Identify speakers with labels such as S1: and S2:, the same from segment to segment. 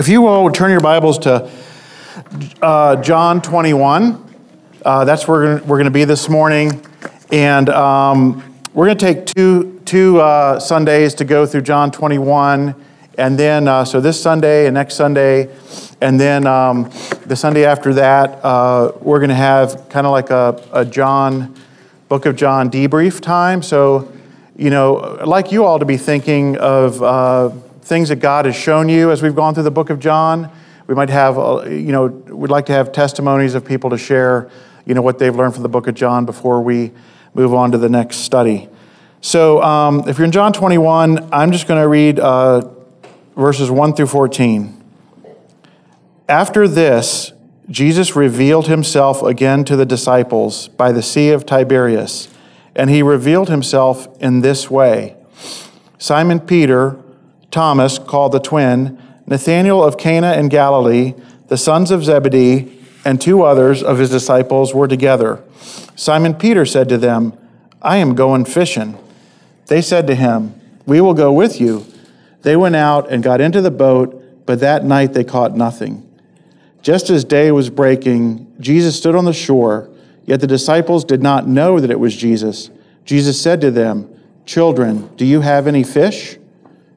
S1: If you will turn your Bibles to uh, John 21, uh, that's where we're going to be this morning. And um, we're going to take two, two uh, Sundays to go through John 21. And then, uh, so this Sunday and next Sunday, and then um, the Sunday after that, uh, we're going to have kind of like a, a John, Book of John debrief time. So, you know, I'd like you all to be thinking of uh, things that God has shown you as we've gone through the book of John. We might have, uh, you know, we'd like to have testimonies of people to share, you know, what they've learned from the book of John before we move on to the next study. So um, if you're in John 21, I'm just going to read uh, verses 1 through 14. After this, Jesus revealed himself again to the disciples by the Sea of Tiberias, and he revealed himself in this way Simon Peter, Thomas, called the twin, Nathanael of Cana in Galilee, the sons of Zebedee, and two others of his disciples were together. Simon Peter said to them, I am going fishing. They said to him, We will go with you. They went out and got into the boat, but that night they caught nothing. Just as day was breaking, Jesus stood on the shore, yet the disciples did not know that it was Jesus. Jesus said to them, Children, do you have any fish?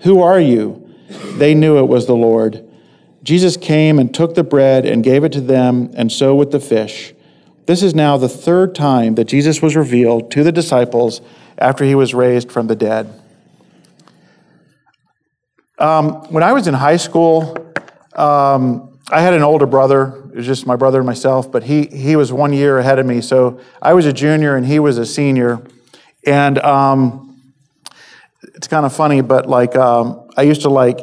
S1: who are you? They knew it was the Lord. Jesus came and took the bread and gave it to them, and so with the fish. This is now the third time that Jesus was revealed to the disciples after he was raised from the dead. Um, when I was in high school, um, I had an older brother. It was just my brother and myself, but he, he was one year ahead of me. So I was a junior and he was a senior. And um, it's kind of funny, but like um, I used to like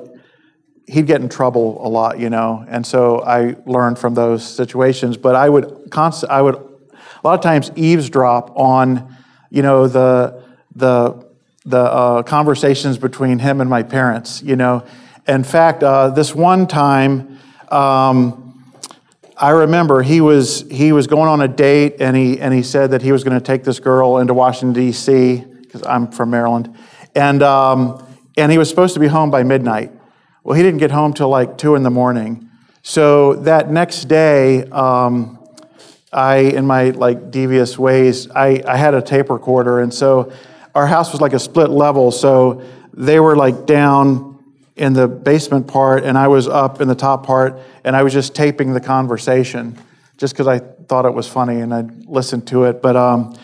S1: he'd get in trouble a lot, you know, and so I learned from those situations. But I would constant, I would a lot of times eavesdrop on, you know, the the the uh, conversations between him and my parents, you know. In fact, uh, this one time. Um, I remember he was he was going on a date and he and he said that he was going to take this girl into Washington D.C. because I'm from Maryland, and, um, and he was supposed to be home by midnight. Well, he didn't get home till like 2 in the morning. So that next day, um, I, in my like devious ways, I, I had a tape recorder. And so our house was like a split level. So they were like down in the basement part, and I was up in the top part, and I was just taping the conversation just because I thought it was funny and I listened to it. But um,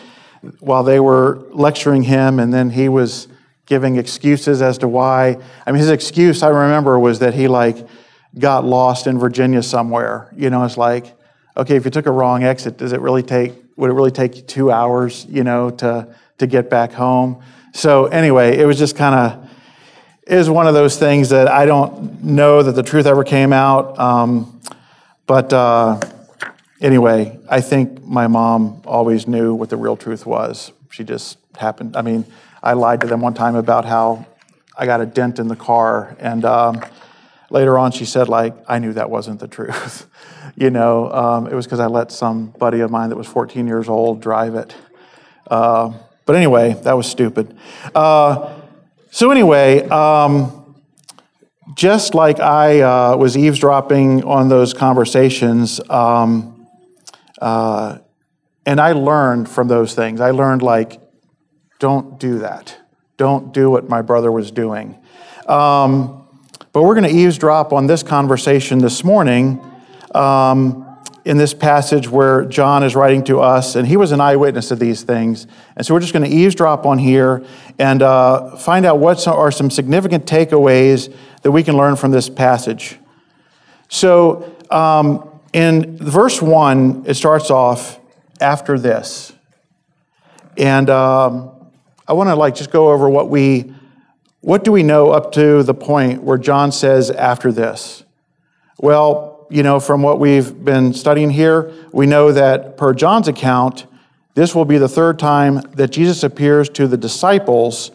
S1: while they were lecturing him, and then he was giving excuses as to why. I mean, his excuse I remember was that he like got lost in Virginia somewhere. You know, it's like, okay, if you took a wrong exit, does it really take? Would it really take you two hours? You know, to to get back home. So anyway, it was just kind of is one of those things that I don't know that the truth ever came out. Um, but uh, anyway, I think my mom always knew what the real truth was. She just happened. I mean, I lied to them one time about how I got a dent in the car, and um, later on she said, like, I knew that wasn't the truth. you know, um, it was because I let some buddy of mine that was 14 years old drive it. Uh, but anyway, that was stupid. Uh, so anyway, um, just like I uh, was eavesdropping on those conversations, um, uh, and I learned from those things. I learned like don't do that. Don't do what my brother was doing. Um, But we're going to eavesdrop on this conversation this morning um, in this passage where John is writing to us, and he was an eyewitness of these things. And so we're just going to eavesdrop on here and uh, find out what are some significant takeaways that we can learn from this passage. So um, in verse 1, it starts off after this. And um, I want to like just go over what we what do we know up to the point where John says after this? Well, you know, from what we've been studying here, we know that per John's account, this will be the third time that Jesus appears to the disciples.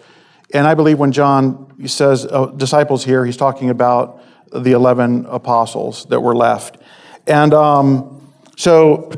S1: And I believe when John says uh, disciples here, he's talking about the 11 apostles that were left. And um, so,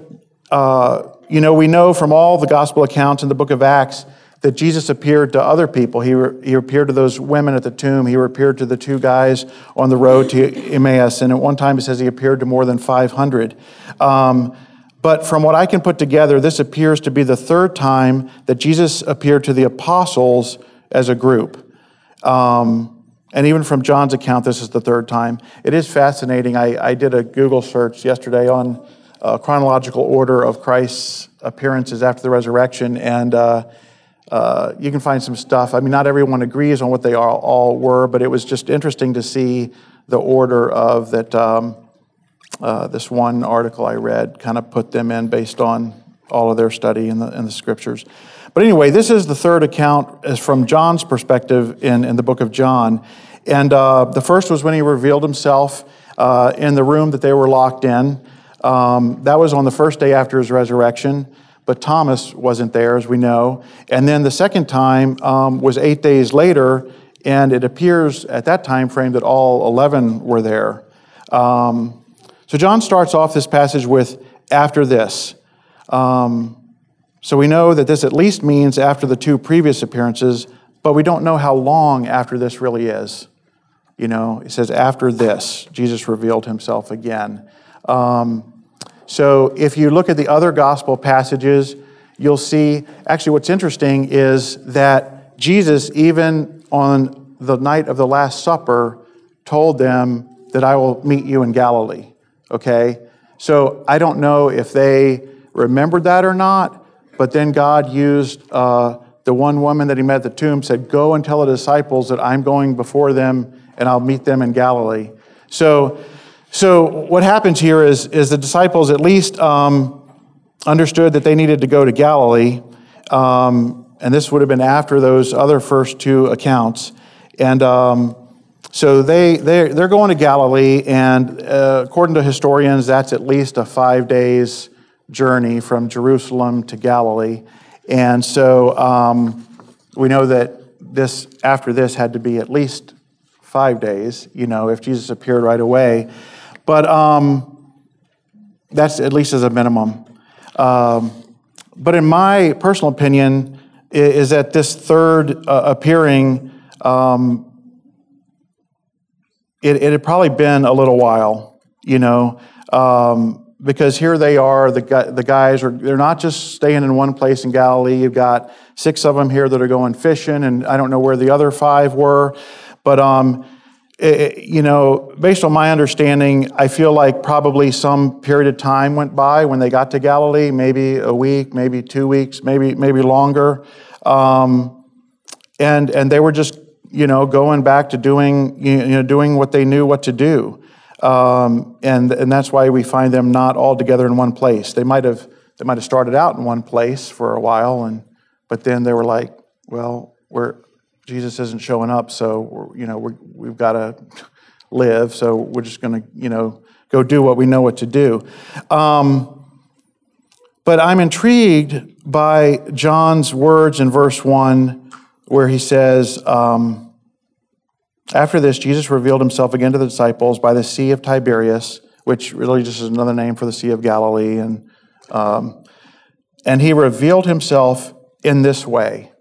S1: uh, you know, we know from all the gospel accounts in the book of Acts that Jesus appeared to other people. He, re- he appeared to those women at the tomb. He appeared to the two guys on the road to Emmaus. And at one time, it says he appeared to more than 500. Um, but from what I can put together, this appears to be the third time that Jesus appeared to the apostles as a group. Um, and even from John's account, this is the third time. It is fascinating. I, I did a Google search yesterday on uh, chronological order of Christ's appearances after the resurrection, and uh, uh, you can find some stuff. I mean, not everyone agrees on what they all, all were, but it was just interesting to see the order of that. Um, uh, this one article I read kind of put them in based on all of their study in the, in the scriptures. But anyway, this is the third account as from John's perspective in, in the book of John. And uh, the first was when he revealed himself uh, in the room that they were locked in. Um, that was on the first day after his resurrection but Thomas wasn't there, as we know. And then the second time um, was eight days later, and it appears at that time frame that all 11 were there. Um, so John starts off this passage with, after this. Um, so we know that this at least means after the two previous appearances, but we don't know how long after this really is. You know, it says, after this, Jesus revealed himself again. Um, so if you look at the other gospel passages, you'll see actually what's interesting is that Jesus, even on the night of the Last Supper, told them that I will meet you in Galilee. Okay? So I don't know if they remembered that or not, but then God used uh, the one woman that he met at the tomb, said, Go and tell the disciples that I'm going before them and I'll meet them in Galilee. So so, what happens here is, is the disciples at least um, understood that they needed to go to Galilee, um, and this would have been after those other first two accounts. And um, so they, they, they're going to Galilee, and uh, according to historians, that's at least a five days journey from Jerusalem to Galilee. And so um, we know that this, after this, had to be at least five days, you know, if Jesus appeared right away. But um, that's at least as a minimum. Um, but in my personal opinion, is that this third uh, appearing, um, it, it, had probably been a little while, you know, um, because here they are, the, the guys are, they're not just staying in one place in Galilee. You've got six of them here that are going fishing, and I don't know where the other five were, but um, you know, based on my understanding, I feel like probably some period of time went by when they got to Galilee, maybe a week, maybe two weeks, maybe maybe longer, um, and and they were just you know going back to doing you know doing what they knew what to do, um, and and that's why we find them not all together in one place. They might have they might have started out in one place for a while, and but then they were like, well, we're Jesus isn't showing up, so you know we have got to live. So we're just going to you know go do what we know what to do. Um, but I'm intrigued by John's words in verse one, where he says, um, "After this, Jesus revealed himself again to the disciples by the Sea of Tiberias, which really just is another name for the Sea of Galilee, and um, and he revealed himself in this way."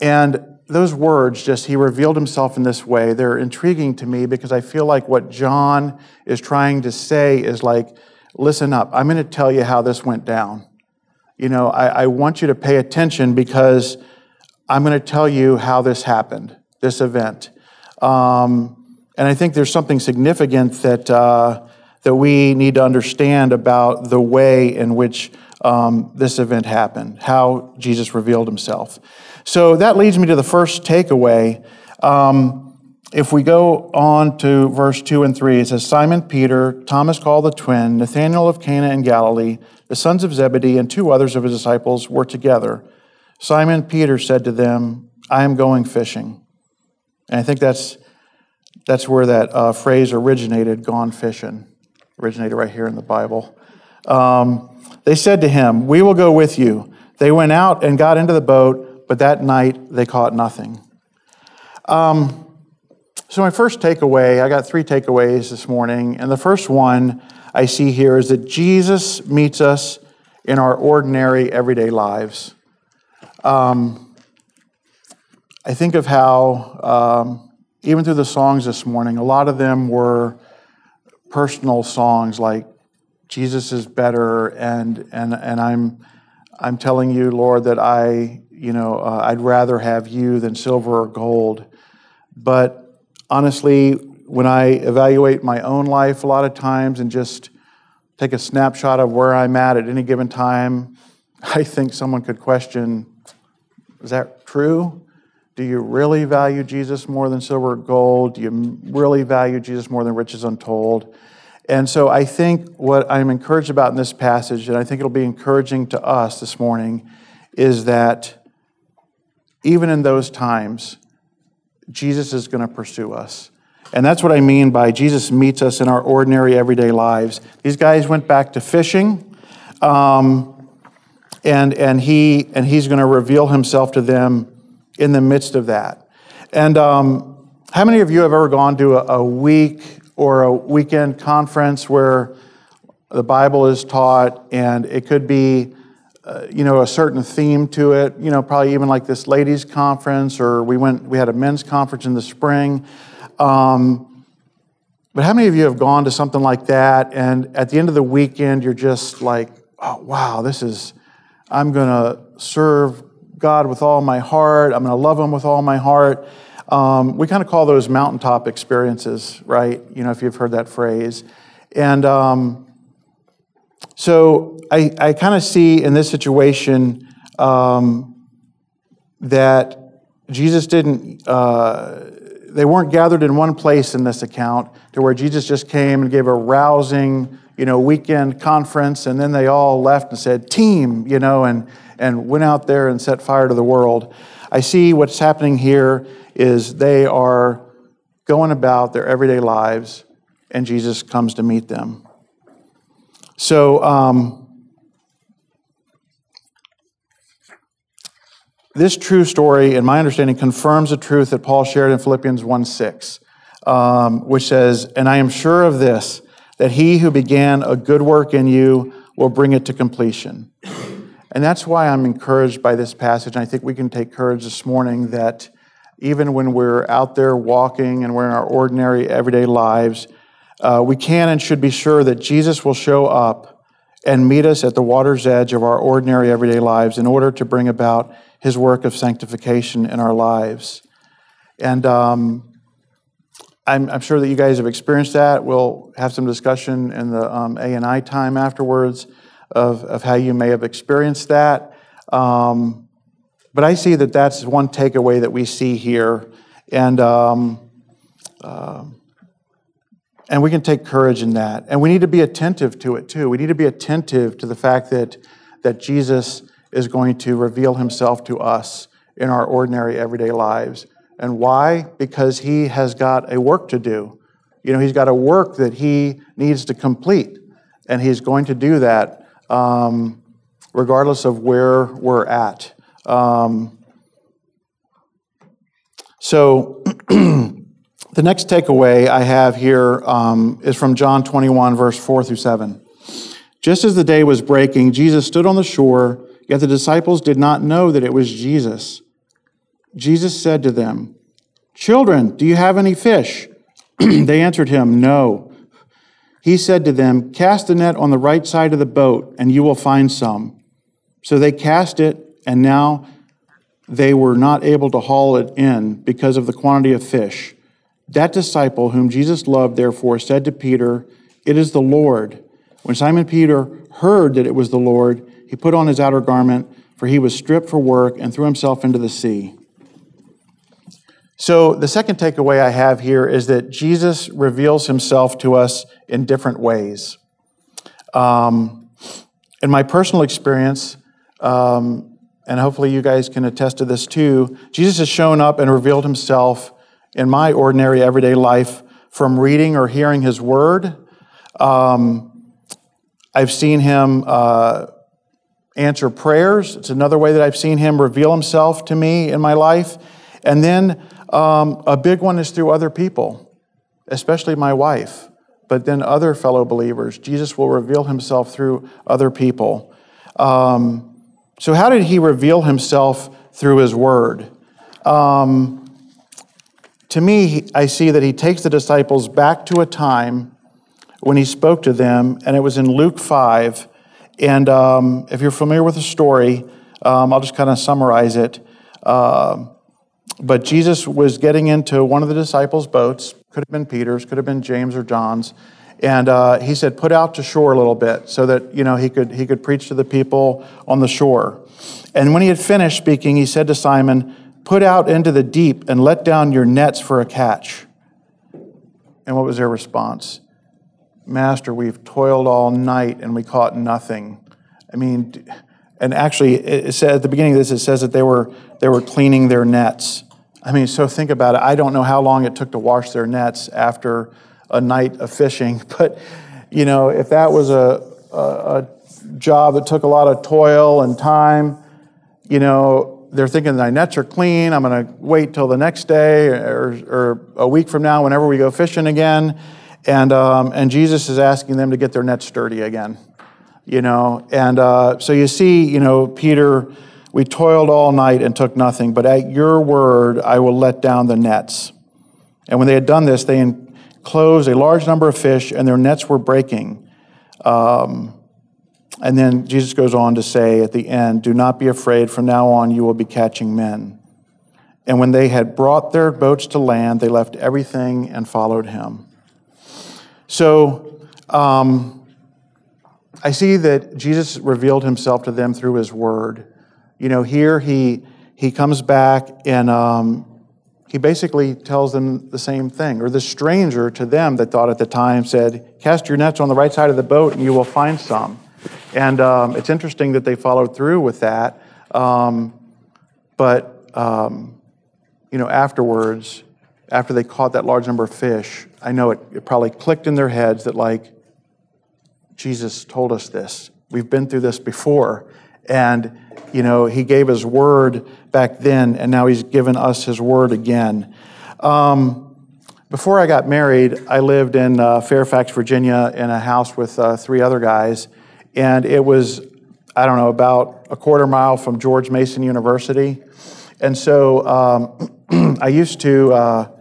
S1: And those words, just he revealed himself in this way, they're intriguing to me because I feel like what John is trying to say is like, listen up, I'm going to tell you how this went down. You know, I, I want you to pay attention because I'm going to tell you how this happened, this event. Um, And I think there's something significant that, uh, that we need to understand about the way in which um, this event happened, how Jesus revealed himself. So that leads me to the first takeaway. Um, if we go on to verse 2 and 3, it says Simon Peter, Thomas called the twin, Nathanael of Cana in Galilee, the sons of Zebedee, and two others of his disciples were together. Simon Peter said to them, I am going fishing. And I think that's, that's where that uh, phrase originated, gone fishing, originated right here in the Bible. Um, they said to him, We will go with you. They went out and got into the boat, but that night they caught nothing. Um, so, my first takeaway, I got three takeaways this morning. And the first one I see here is that Jesus meets us in our ordinary, everyday lives. Um, I think of how, um, even through the songs this morning, a lot of them were personal songs like Jesus is better, and and and I'm I'm telling you, Lord, that I you know uh, I'd rather have you than silver or gold. But honestly, when I evaluate my own life, a lot of times and just take a snapshot of where I'm at at any given time, I think someone could question: Is that true? Do you really value Jesus more than silver or gold? Do you really value Jesus more than riches untold? And so I think what I'm encouraged about in this passage, and I think it'll be encouraging to us this morning, is that even in those times, Jesus is going to pursue us. And that's what I mean by Jesus meets us in our ordinary everyday lives. These guys went back to fishing, um, and, and, he, and he's going to reveal himself to them in the midst of that. And um, how many of you have ever gone to a, a week or a weekend conference where the Bible is taught, and it could be, uh, you know, a certain theme to it. You know, probably even like this ladies' conference, or we went, we had a men's conference in the spring. Um, but how many of you have gone to something like that, and at the end of the weekend, you're just like, oh wow, this is, I'm to serve God with all my heart. I'm to love Him with all my heart. Um, we kind of call those mountaintop experiences, right? You know, if you've heard that phrase. And um, so I, I kind of see in this situation um, that Jesus didn't, uh, they weren't gathered in one place in this account to where Jesus just came and gave a rousing, you know, weekend conference, and then they all left and said, team, you know, and, and went out there and set fire to the world. I see what's happening here is they are going about their everyday lives, and Jesus comes to meet them. So, um, this true story, in my understanding, confirms the truth that Paul shared in Philippians 1 6, um, which says, And I am sure of this, that he who began a good work in you will bring it to completion. And that's why I'm encouraged by this passage. And I think we can take courage this morning that even when we're out there walking and we're in our ordinary everyday lives, uh, we can and should be sure that Jesus will show up and meet us at the water's edge of our ordinary everyday lives in order to bring about his work of sanctification in our lives. And um, I'm, I'm, sure that you guys have experienced that. We'll have some discussion in the um, A&I time afterwards of, of how you may have experienced that. Um, but I see that that's one takeaway that we see here. And, um, uh, and we can take courage in that. And we need to be attentive to it too. We need to be attentive to the fact that, that Jesus is going to reveal himself to us in our ordinary everyday lives. And why? Because he has got a work to do. You know, he's got a work that he needs to complete. And he's going to do that um, regardless of where we're at. Um, so, the next takeaway I have here um, is from John 21, verse 4 through 7. Just as the day was breaking, Jesus stood on the shore, yet the disciples did not know that it was Jesus. Jesus said to them, Children, do you have any fish? they answered him, No. He said to them, Cast the net on the right side of the boat, and you will find some. So they cast it and now they were not able to haul it in because of the quantity of fish. That disciple whom Jesus loved, therefore, said to Peter, It is the Lord. When Simon Peter heard that it was the Lord, he put on his outer garment, for he was stripped for work, and threw himself into the sea. So, the second takeaway I have here is that Jesus reveals himself to us in different ways. Um, in my personal experience, um, and hopefully you guys can attest to this too, Jesus has shown up and revealed himself in my ordinary everyday life from reading or hearing his word. Um, I've seen him uh, answer prayers. It's another way that I've seen him reveal himself to me in my life. And then um, a big one is through other people, especially my wife, but then other fellow believers. Jesus will reveal himself through other people. Um, so, how did he reveal himself through his word? Um, to me, I see that he takes the disciples back to a time when he spoke to them, and it was in Luke 5. And um, if you're familiar with the story, um, I'll just kind of summarize it. Uh, but Jesus was getting into one of the disciples' boats, could have been Peter's, could have been James or John's, and uh, he said, "Put out to shore a little bit, so that you know he could he could preach to the people on the shore." And when he had finished speaking, he said to Simon, "Put out into the deep and let down your nets for a catch." And what was their response? Master, we've toiled all night and we caught nothing. I mean, and actually, it at the beginning of this, it says that they were they were cleaning their nets. I mean, so think about it. I don't know how long it took to wash their nets after a night of fishing, but you know, if that was a, a, a job that took a lot of toil and time, you know, they're thinking my nets are clean. I'm going to wait till the next day or, or, a week from now, whenever we go fishing again. And, um, and Jesus is asking them to get their nets sturdy again, you know. And uh, so you see, you know, Peter we toiled all night and took nothing, but at your word I will let down the nets. And when they had done this, they enclosed a large number of fish, and their nets were breaking. Um, and then Jesus goes on to say at the end, Do not be afraid, from now on you will be catching men. And when they had brought their boats to land, they left everything and followed him. So um, I see that Jesus revealed himself to them through his word. You know, here he, he comes back and um, he basically tells them the same thing. Or the stranger to them that thought at the time said, Cast your nets on the right side of the boat and you will find some. And um, it's interesting that they followed through with that. Um, but, um, you know, afterwards, after they caught that large number of fish, I know it, it probably clicked in their heads that, like, Jesus told us this. We've been through this before. And, you know, he gave his word back then, and now he's given us his word again. Um, before I got married, I lived in uh, Fairfax, Virginia, in a house with uh, three other guys, and it was, I don't know, about a quarter mile from George Mason University. And so um, I used to, uh,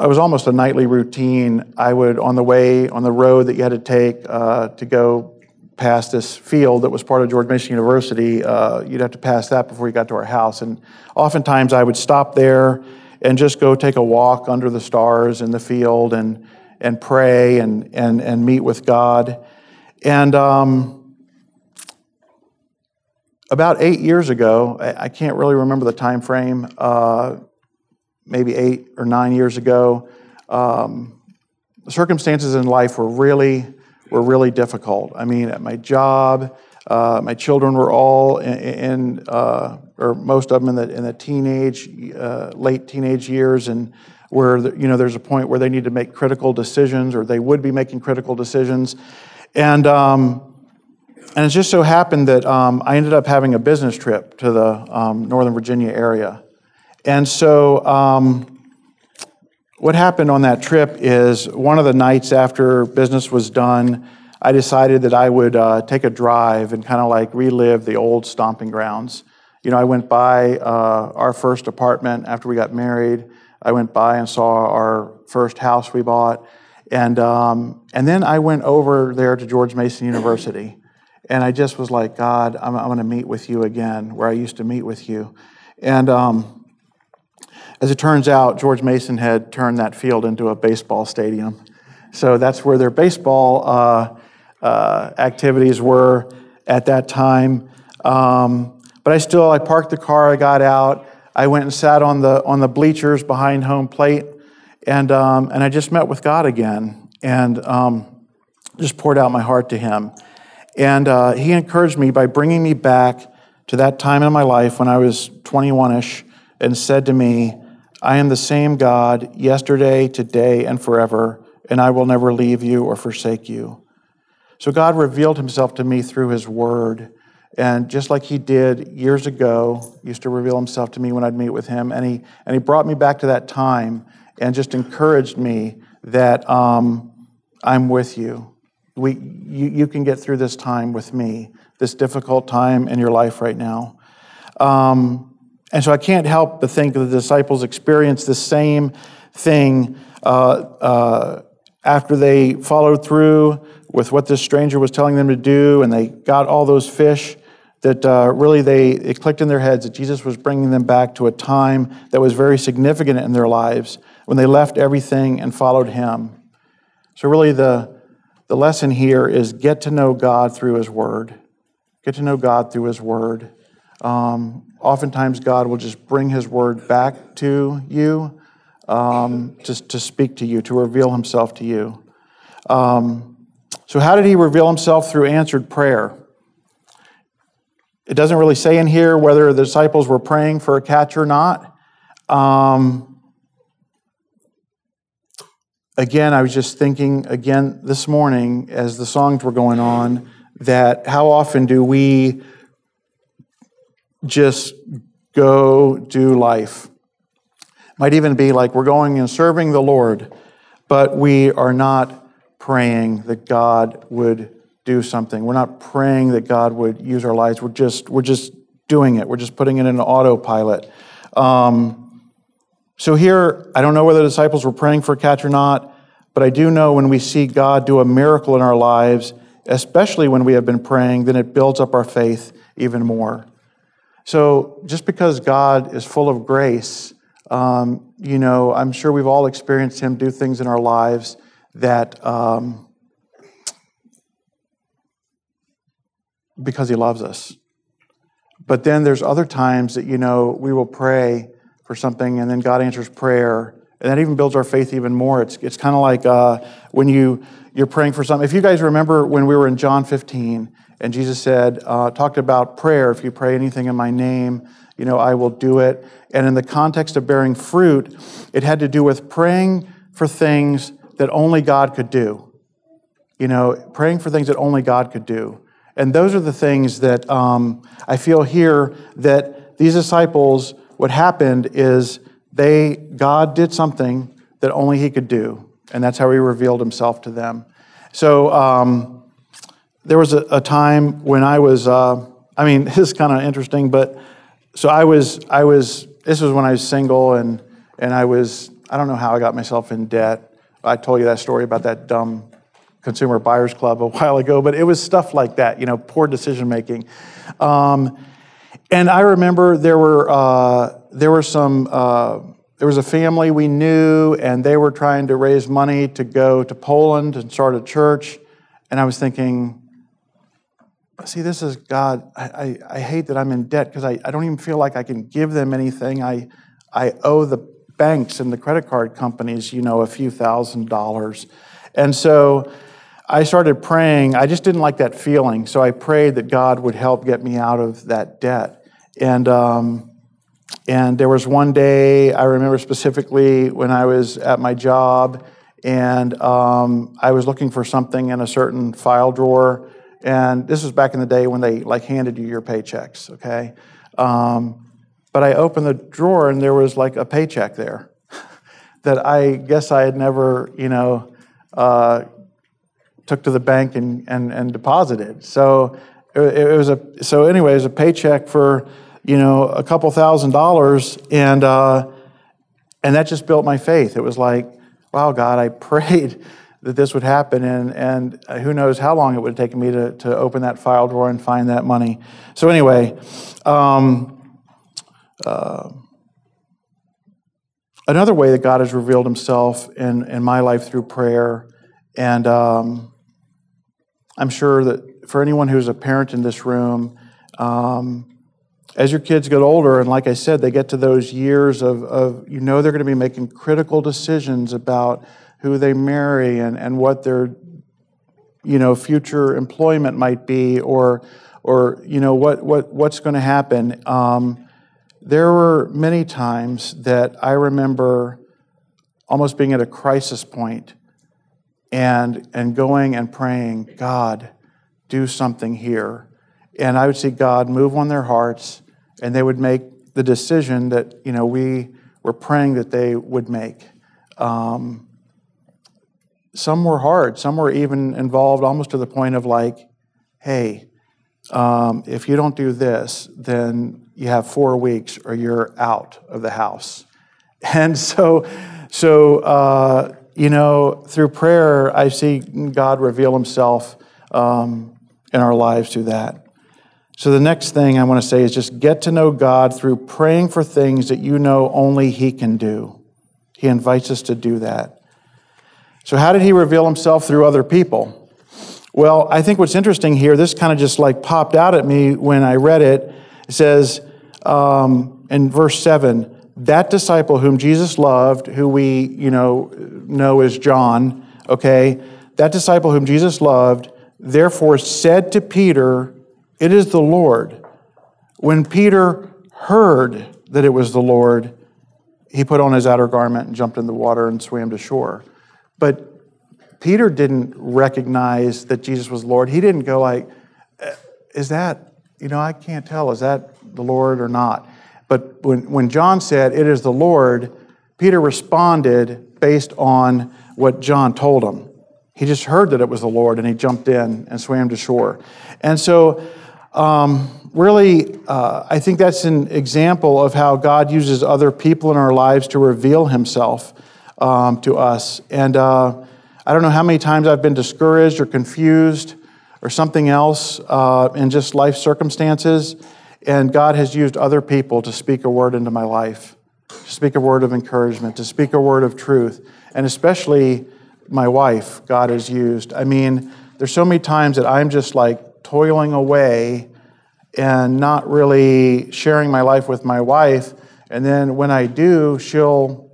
S1: it was almost a nightly routine. I would, on the way, on the road that you had to take uh, to go past this field that was part of George Mason University. Uh, you'd have to pass that before you got to our house. And oftentimes I would stop there and just go take a walk under the stars in the field and, and pray and, and, and meet with God. And um, about eight years ago, I, I, can't really remember the time frame, uh, maybe eight or nine years ago, um, the circumstances in life were really were really difficult. I mean, at my job, uh, my children were all in, in uh, or most of them in the, in the teenage, uh, late teenage years, and where you know there's a point where they need to make critical decisions, or they would be making critical decisions, and um, and it just so happened that um, I ended up having a business trip to the um, Northern Virginia area, and so. Um, what happened on that trip is one of the nights after business was done, I decided that I would uh, take a drive and kind of like relive the old stomping grounds. You know, I went by uh, our first apartment after we got married. I went by and saw our first house we bought. And, um, and then I went over there to George Mason University. And I just was like, God, I'm, I'm going to meet with you again, where I used to meet with you. And um, as it turns out, George Mason had turned that field into a baseball stadium. So that's where their baseball uh, uh, activities were at that time. Um, but I still, I parked the car, I got out, I went and sat on the on the bleachers behind home plate, and um, and I just met with God again, and um, just poured out my heart to Him, and uh, He encouraged me by bringing me back to that time in my life when I was 21ish, and said to me, "I am the same God yesterday, today, and forever, and I will never leave you or forsake you." So God revealed Himself to me through His Word. And just like he did years ago, used to reveal himself to me when I'd meet with him. And he, and he brought me back to that time and just encouraged me that um, I'm with you. We, you. You can get through this time with me, this difficult time in your life right now. Um, and so I can't help but think that the disciples experienced the same thing uh, uh, after they followed through with what this stranger was telling them to do and they got all those fish that uh, really they it clicked in their heads that Jesus was bringing them back to a time that was very significant in their lives when they left everything and followed Him. So really, the the lesson here is get to know God through His Word. Get to know God through His Word. Um, oftentimes, God will just bring His Word back to you, um, just to speak to you, to reveal Himself to you. Um, so, how did He reveal Himself through answered prayer? It doesn't really say in here whether the disciples were praying for a catch or not. Um, again, I was just thinking again this morning as the songs were going on that how often do we just go do life? Might even be like we're going and serving the Lord, but we are not praying that God would do something. We're not praying that God would use our lives. We're just we're just doing it. We're just putting it in autopilot. Um, so here, I don't know whether the disciples were praying for a catch or not, but I do know when we see God do a miracle in our lives, especially when we have been praying, then it builds up our faith even more. So just because God is full of grace, um, you know, I'm sure we've all experienced Him do things in our lives that. Um, because he loves us. But then there's other times that, you know, we will pray for something and then God answers prayer. And that even builds our faith even more. It's, it's kind of like uh, when you, you're praying for something. If you guys remember when we were in John 15 and Jesus said, uh, talked about prayer, if you pray anything in my name, you know, I will do it. And in the context of bearing fruit, it had to do with praying for things that only God could do. You know, praying for things that only God could do. And those are the things that um, I feel here that these disciples, what happened is they, God did something that only He could do. And that's how He revealed Himself to them. So um, there was a, a, time when I was, uh, I mean, this is kind of interesting, but so I was, I was, this was when I was single and, and I was, I don't know how I got myself in debt. I told you that story about that dumb Consumer Buyers Club a while ago, but it was stuff like that, you know, poor decision making. Um, and I remember there were uh, there were some uh, there was a family we knew, and they were trying to raise money to go to Poland and start a church. And I was thinking, see, this is God. I, I, I hate that I'm in debt because I, I don't even feel like I can give them anything. I I owe the banks and the credit card companies, you know, a few thousand dollars. And so I started praying. I just didn't like that feeling, so I prayed that God would help get me out of that debt. And um, and there was one day I remember specifically when I was at my job, and um, I was looking for something in a certain file drawer. And this was back in the day when they like handed you your paychecks. Okay, um, but I opened the drawer and there was like a paycheck there that I guess I had never, you know. Uh, took to the bank and, and, and deposited. So it, it was a so anyway, it was a paycheck for you know a couple thousand dollars, and uh, and that just built my faith. It was like, wow, God, I prayed that this would happen, and and who knows how long it would have taken me to to open that file drawer and find that money. So anyway. Um, uh, another way that God has revealed himself in, in my life through prayer. And um, I'm sure that for anyone who's a parent in this room, um, as your kids get older, and like I said, they get to those years of, of you know they're going to be making critical decisions about who they marry and, and what their you know future employment might be or or you know what, what what's going to happen. Um, there were many times that i remember almost being at a crisis point and and going and praying god do something here. And i would see god move on their hearts and they would make the decision that you know we were praying that they would make. Um, some were hard. Some were even involved almost to the point of like, hey, um, if you don't do this, then you have four weeks or you're out of the house. And so, so uh, you know, through prayer, I see God reveal Himself um, in our lives through that. So the next thing I want to say is just get to know God through praying for things that you know only He can do. He invites us to do that. So, how did he reveal himself through other people? Well, I think what's interesting here, this kind of just like popped out at me when I read it. It says um, in verse 7 that disciple whom Jesus loved, who we, you know, know as John, okay, that disciple whom Jesus loved, therefore said to Peter, It is the Lord. When Peter heard that it was the Lord, he put on his outer garment and jumped in the water and swam to shore. But Peter didn't recognize that Jesus was Lord. He didn't go like, is that, you know, I can't tell, is that the Lord or not? But when, when John said, it is the Lord, Peter responded based on what John told him. He just heard that it was the Lord and he jumped in and swam to shore. And so, um, really, uh, I think that's an example of how God uses other people in our lives to reveal himself um, to us. And uh, I don't know how many times I've been discouraged or confused or something else uh, in just life circumstances. And God has used other people to speak a word into my life, to speak a word of encouragement, to speak a word of truth. And especially my wife, God has used. I mean, there's so many times that I'm just like toiling away and not really sharing my life with my wife. And then when I do, she'll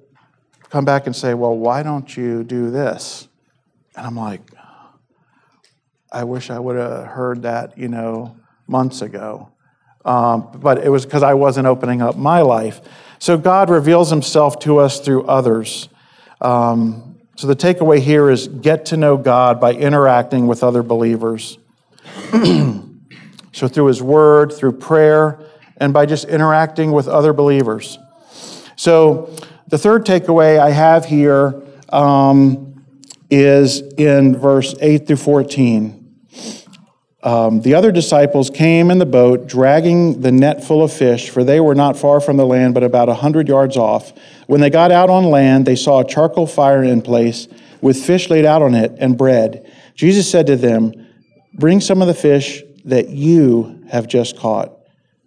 S1: come back and say, Well, why don't you do this? And I'm like, I wish I would have heard that, you know, months ago. Um, but it was because I wasn't opening up my life. So God reveals himself to us through others. Um, so the takeaway here is get to know God by interacting with other believers. so through his word, through prayer, and by just interacting with other believers. So the third takeaway I have here um, is in verse 8 through 14. Um, the other disciples came in the boat, dragging the net full of fish, for they were not far from the land, but about a hundred yards off. When they got out on land, they saw a charcoal fire in place, with fish laid out on it, and bread. Jesus said to them, Bring some of the fish that you have just caught.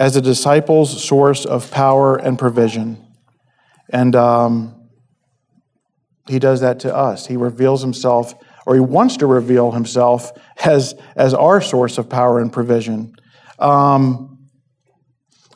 S1: as a disciple's source of power and provision. And um, he does that to us. He reveals himself, or he wants to reveal himself as, as our source of power and provision. Um,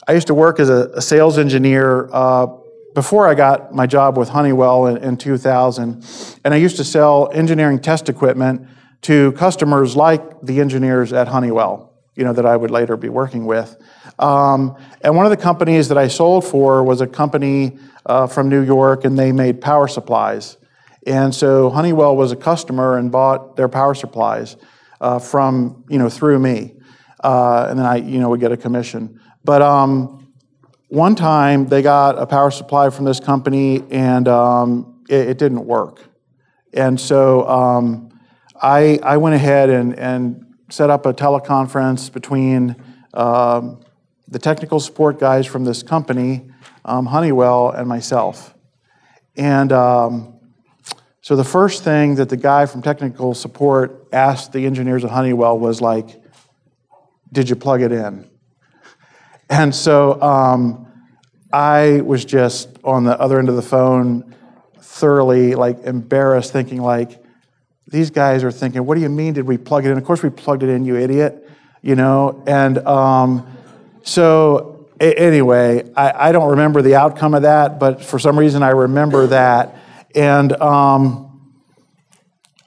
S1: I used to work as a, a sales engineer uh, before I got my job with Honeywell in, in 2000. And I used to sell engineering test equipment to customers like the engineers at Honeywell, you know, that I would later be working with. Um, and one of the companies that I sold for was a company uh, from New York, and they made power supplies. And so Honeywell was a customer and bought their power supplies uh, from, you know, through me. Uh, and then I, you know, would get a commission. But um, one time they got a power supply from this company, and um, it, it didn't work. And so um, I, I went ahead and, and set up a teleconference between um, the technical support guys from this company, um, Honeywell, and myself. And um, so the first thing that the guy from technical support asked the engineers at Honeywell was like, "Did you plug it in?" And so um, I was just on the other end of the phone, thoroughly like embarrassed, thinking like, these guys are thinking, "What do you mean? Did we plug it in?" Of course, we plugged it in, you idiot. You know, and um, so a- anyway, I, I don't remember the outcome of that, but for some reason I remember that. And um,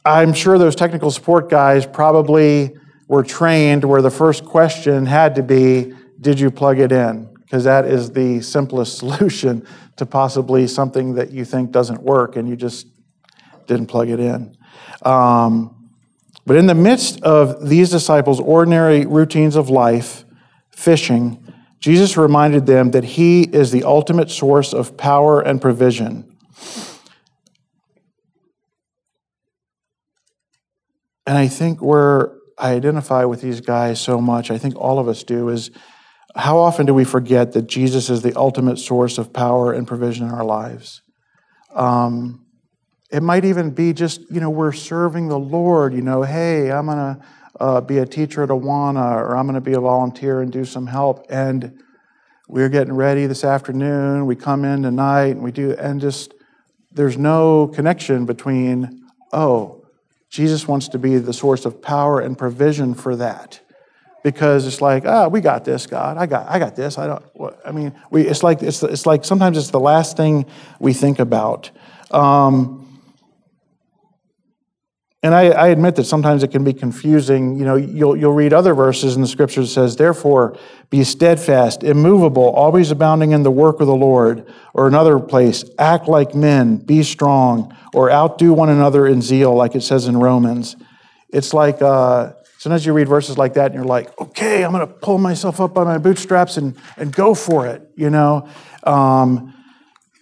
S1: I'm sure those technical support guys probably were trained where the first question had to be Did you plug it in? Because that is the simplest solution to possibly something that you think doesn't work and you just didn't plug it in. Um, but in the midst of these disciples' ordinary routines of life, fishing, Jesus reminded them that He is the ultimate source of power and provision. And I think where I identify with these guys so much, I think all of us do, is how often do we forget that Jesus is the ultimate source of power and provision in our lives? Um, it might even be just, you know, we're serving the Lord, you know, hey, I'm going to uh, be a teacher at Awana, or I'm going to be a volunteer and do some help. And we're getting ready this afternoon. We come in tonight and we do, and just there's no connection between, oh, Jesus wants to be the source of power and provision for that. Because it's like, ah, oh, we got this, God. I got, I got this. I don't. I mean, we. It's like it's, it's like sometimes it's the last thing we think about. Um, and I, I, admit that sometimes it can be confusing. You know, you'll, you'll read other verses in the scripture that says, therefore, be steadfast, immovable, always abounding in the work of the Lord. Or another place, act like men, be strong, or outdo one another in zeal, like it says in Romans. It's like, uh, sometimes you read verses like that and you're like, okay, I'm going to pull myself up by my bootstraps and, and go for it, you know? Um,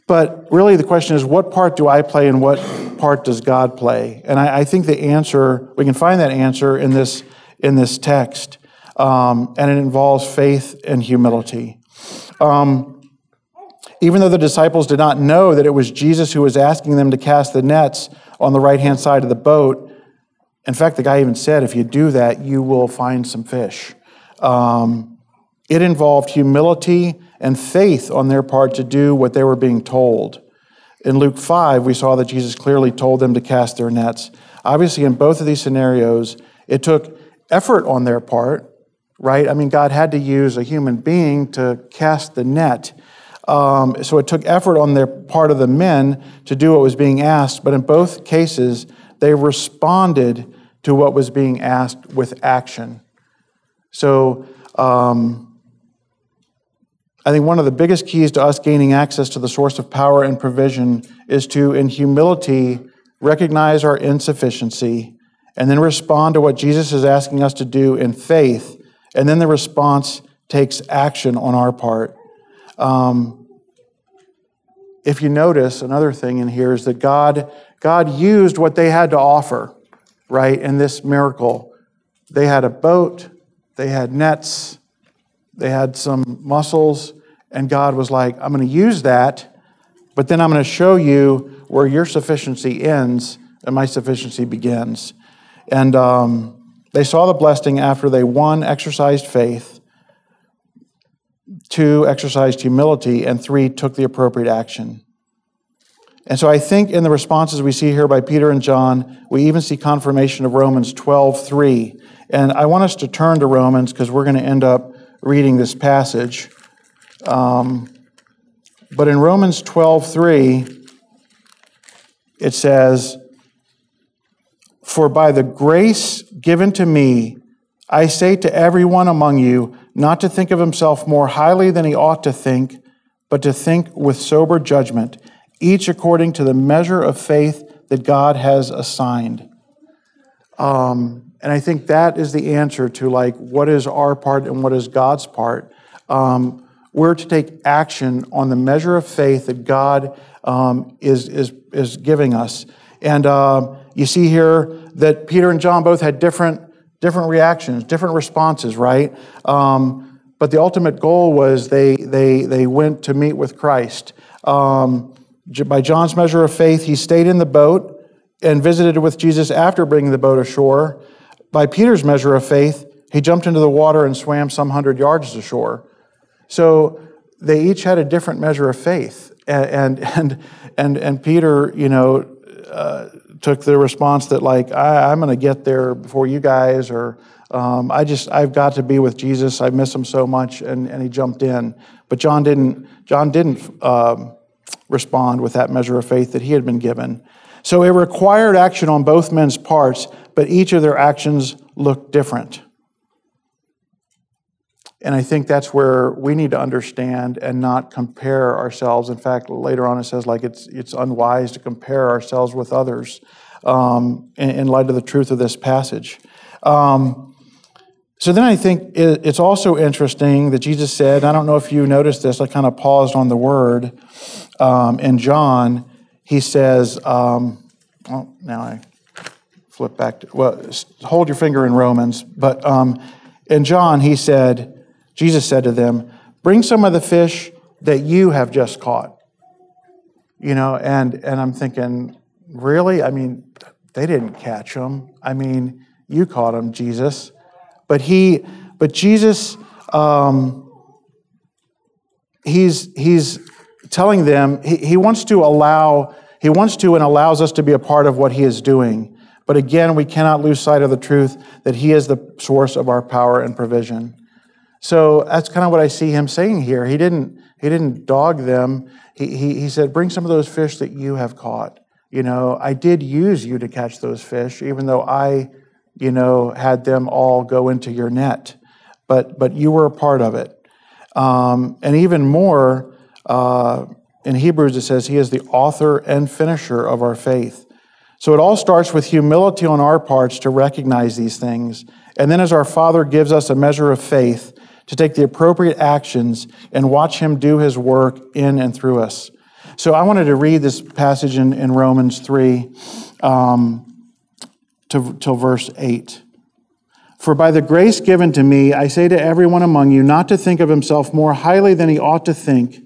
S1: but really, the question is, what part do I play and what part does God play? And I, I think the answer, we can find that answer in this, in this text. Um, and it involves faith and humility. Um, even though the disciples did not know that it was Jesus who was asking them to cast the nets on the right hand side of the boat, in fact, the guy even said, if you do that, you will find some fish. Um, it involved humility and faith on their part to do what they were being told. In Luke 5, we saw that Jesus clearly told them to cast their nets. Obviously, in both of these scenarios, it took effort on their part, right? I mean, God had to use a human being to cast the net. Um, so it took effort on their part of the men to do what was being asked, but in both cases, they responded to what was being asked with action. So, um, I think one of the biggest keys to us gaining access to the source of power and provision is to, in humility, recognize our insufficiency and then respond to what Jesus is asking us to do in faith. And then the response takes action on our part. Um, if you notice, another thing in here is that God, God used what they had to offer, right, in this miracle. They had a boat, they had nets, they had some muscles, and God was like, I'm going to use that, but then I'm going to show you where your sufficiency ends and my sufficiency begins. And um, they saw the blessing after they, one, exercised faith, two, exercised humility, and three, took the appropriate action. And so I think in the responses we see here by Peter and John, we even see confirmation of Romans 12 3. And I want us to turn to Romans because we're going to end up reading this passage. Um, but in Romans 12 3, it says, For by the grace given to me, I say to everyone among you not to think of himself more highly than he ought to think, but to think with sober judgment, each according to the measure of faith that God has assigned. Um, and I think that is the answer to like what is our part and what is God's part. Um, we're to take action on the measure of faith that God um, is, is, is giving us. And uh, you see here that Peter and John both had different, different reactions, different responses, right? Um, but the ultimate goal was they, they, they went to meet with Christ. Um, by John's measure of faith, he stayed in the boat and visited with Jesus after bringing the boat ashore. By Peter's measure of faith, he jumped into the water and swam some hundred yards ashore. So they each had a different measure of faith. And, and, and, and Peter, you know, uh, took the response that, like, I, am going to get there before you guys, or um, I just, I've got to be with Jesus. I miss him so much. And, and he jumped in. But John didn't, John didn't um, respond with that measure of faith that he had been given. So it required action on both men's parts, but each of their actions looked different. And I think that's where we need to understand and not compare ourselves. In fact, later on it says like it's it's unwise to compare ourselves with others um, in, in, light of the truth of this passage. Um, so then I think it's also interesting that Jesus said, I don't know if you noticed this, I kind of paused on the word um, in John he says, um, well, now I flip back to, well, hold your finger in Romans, but um, in John, he said, Jesus said to them, Bring some of the fish that you have just caught. You know, and, and I'm thinking, really? I mean, they didn't catch them. I mean, you caught them, Jesus. But he, but Jesus, um, he's, he's, telling them he, he wants to allow, he wants to and allows us to be a part of what he is doing. But again, we cannot lose sight of the truth that he is the source of our power and provision. So that's kind of what I see him saying here. He didn't, he didn't dog them. He, he, he said, Bring some of those fish that you have caught. You know, I did use you to catch those fish, even though I, you know, had them all go into your net. But, but you were a part of it. Um, and even more, uh, in Hebrews, it says, He is the author and finisher of our faith. So it all starts with humility on our parts to recognize these things. And then, as our Father gives us a measure of faith, to take the appropriate actions and watch Him do His work in and through us. So I wanted to read this passage in, in Romans 3 um, to, till verse 8. For by the grace given to me, I say to everyone among you not to think of himself more highly than he ought to think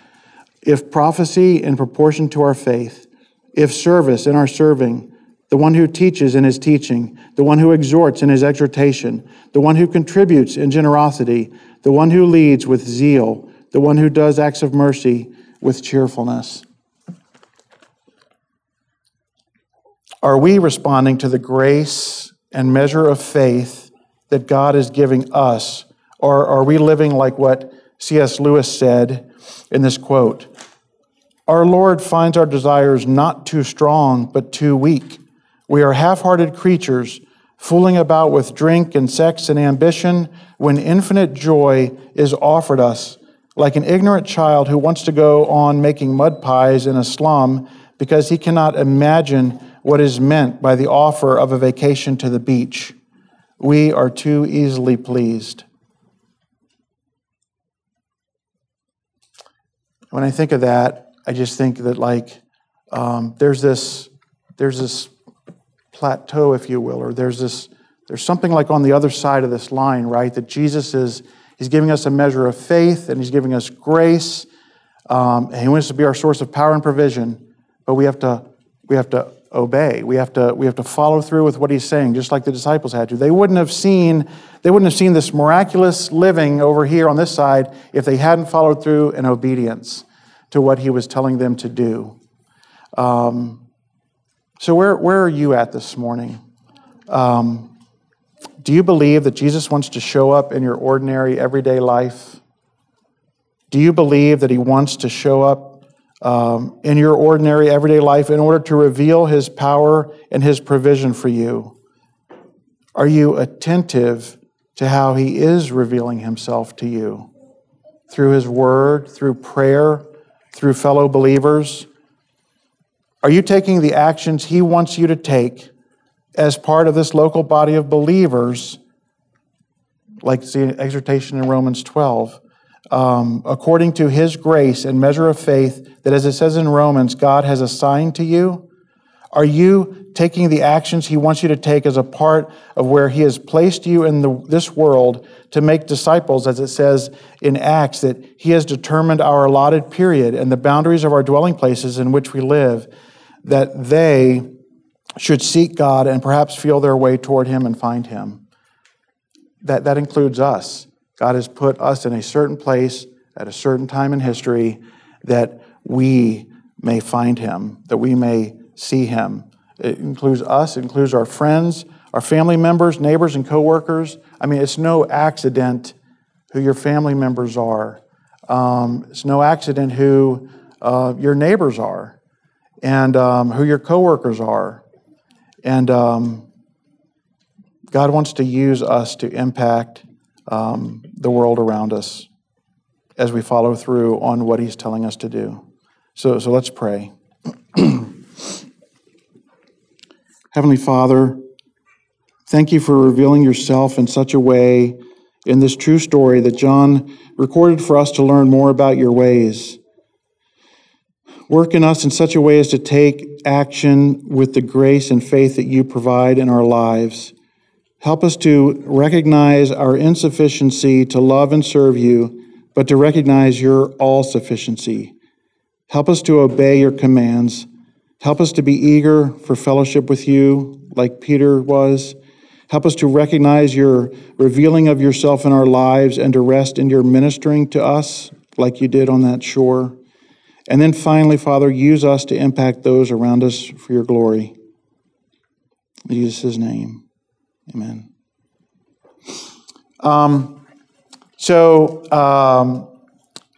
S1: if prophecy in proportion to our faith, if service in our serving, the one who teaches in his teaching, the one who exhorts in his exhortation, the one who contributes in generosity, the one who leads with zeal, the one who does acts of mercy with cheerfulness. Are we responding to the grace and measure of faith that God is giving us? Or are we living like what C.S. Lewis said in this quote Our Lord finds our desires not too strong, but too weak. We are half hearted creatures, fooling about with drink and sex and ambition when infinite joy is offered us, like an ignorant child who wants to go on making mud pies in a slum because he cannot imagine what is meant by the offer of a vacation to the beach. We are too easily pleased. when I think of that, I just think that like um, there's this there's this plateau, if you will, or there's this there's something like on the other side of this line, right? That Jesus is he's giving us a measure of faith and he's giving us grace. Um, and he wants to be our source of power and provision, but we have to we have to obey. We have to we have to follow through with what he's saying, just like the disciples had to. They wouldn't have seen they wouldn't have seen this miraculous living over here on this side if they hadn't followed through in obedience to what he was telling them to do. Um, so where where are you at this morning? Um, do you believe that Jesus wants to show up in your ordinary everyday life? Do you believe that He wants to show up um, in your ordinary everyday life in order to reveal His power and His provision for you? Are you attentive to how He is revealing Himself to you through His Word, through prayer, through fellow believers? Are you taking the actions He wants you to take as part of this local body of believers, like the exhortation in Romans 12? Um, according to His grace and measure of faith that, as it says in Romans, God has assigned to you? Are you taking the actions He wants you to take as a part of where He has placed you in the, this world to make disciples, as it says in Acts, that He has determined our allotted period and the boundaries of our dwelling places in which we live, that they should seek God and perhaps feel their way toward Him and find Him? That, that includes us. God has put us in a certain place at a certain time in history that we may find Him, that we may see Him. It includes us, it includes our friends, our family members, neighbors, and coworkers. I mean, it's no accident who your family members are. Um, it's no accident who uh, your neighbors are, and um, who your coworkers are, and um, God wants to use us to impact um, the world around us as we follow through on what He's telling us to do. So, so let's pray. Heavenly Father, thank you for revealing yourself in such a way in this true story that John recorded for us to learn more about your ways. Work in us in such a way as to take action with the grace and faith that you provide in our lives. Help us to recognize our insufficiency to love and serve you, but to recognize your all sufficiency. Help us to obey your commands Help us to be eager for fellowship with you, like Peter was. Help us to recognize your revealing of yourself in our lives and to rest in your ministering to us, like you did on that shore. And then finally, Father, use us to impact those around us for your glory. In Jesus' name, amen. Um, so um,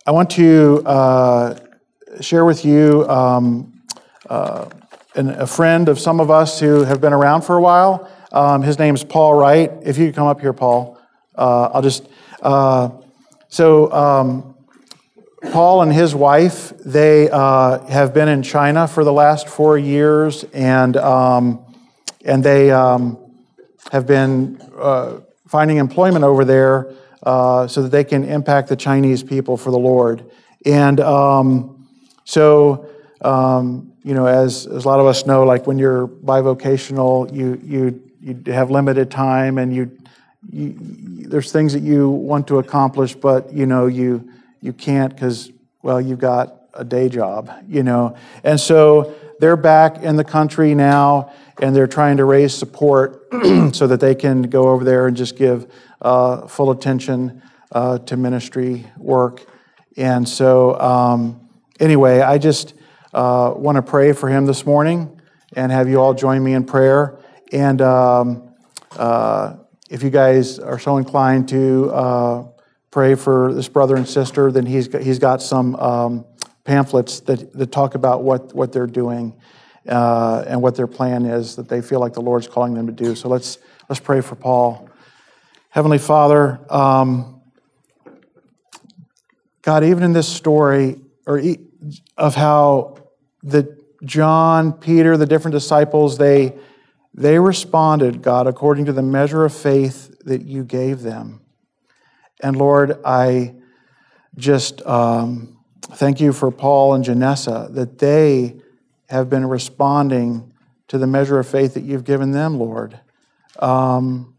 S1: I want to uh, share with you. Um, uh, and a friend of some of us who have been around for a while. Um, his name's Paul Wright. If you could come up here, Paul, uh, I'll just. Uh, so, um, Paul and his wife, they uh, have been in China for the last four years, and um, and they um, have been uh, finding employment over there uh, so that they can impact the Chinese people for the Lord. And um, so um, you know, as, as a lot of us know, like when you're bivocational, you, you, you have limited time and you, you, there's things that you want to accomplish, but, you know, you, you can't because, well, you've got a day job, you know. And so they're back in the country now and they're trying to raise support so that they can go over there and just give uh, full attention uh, to ministry work. And so, um, anyway, I just uh, want to pray for him this morning and have you all join me in prayer. And um, uh, if you guys are so inclined to uh, pray for this brother and sister, then he's got, he's got some um, pamphlets that, that talk about what, what they're doing uh, and what their plan is that they feel like the Lord's calling them to do. So let's, let's pray for Paul. Heavenly Father, um, God, even in this story, or of how the John, Peter, the different disciples, they, they responded, God, according to the measure of faith that you gave them. And Lord, I just um, thank you for Paul and Janessa, that they have been responding to the measure of faith that you've given them, Lord. Um,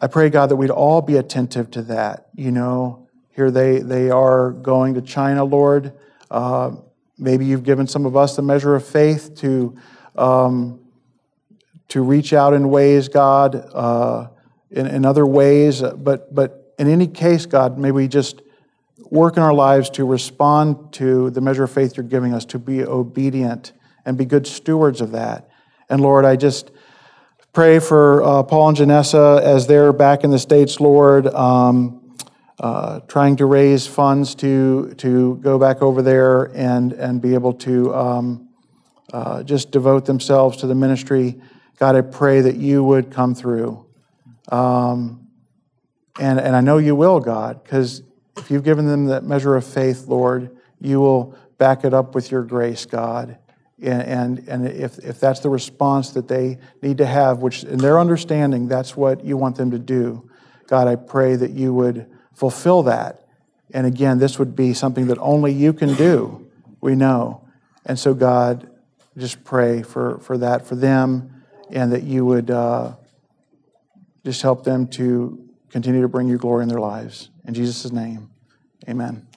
S1: I pray, God, that we'd all be attentive to that. You know, here they, they are going to China, Lord. Uh, Maybe you've given some of us the measure of faith to, um, to reach out in ways, God, uh, in, in other ways. But, but in any case, God, may we just work in our lives to respond to the measure of faith you're giving us, to be obedient and be good stewards of that. And Lord, I just pray for uh, Paul and Janessa as they're back in the States, Lord. Um, uh, trying to raise funds to, to go back over there and, and be able to um, uh, just devote themselves to the ministry. God, I pray that you would come through. Um, and, and I know you will, God, because if you've given them that measure of faith, Lord, you will back it up with your grace, God. And, and, and if, if that's the response that they need to have, which in their understanding, that's what you want them to do, God, I pray that you would fulfill that. And again, this would be something that only you can do, we know. And so, God, just pray for, for that for them and that you would uh, just help them to continue to bring you glory in their lives. In Jesus' name, amen.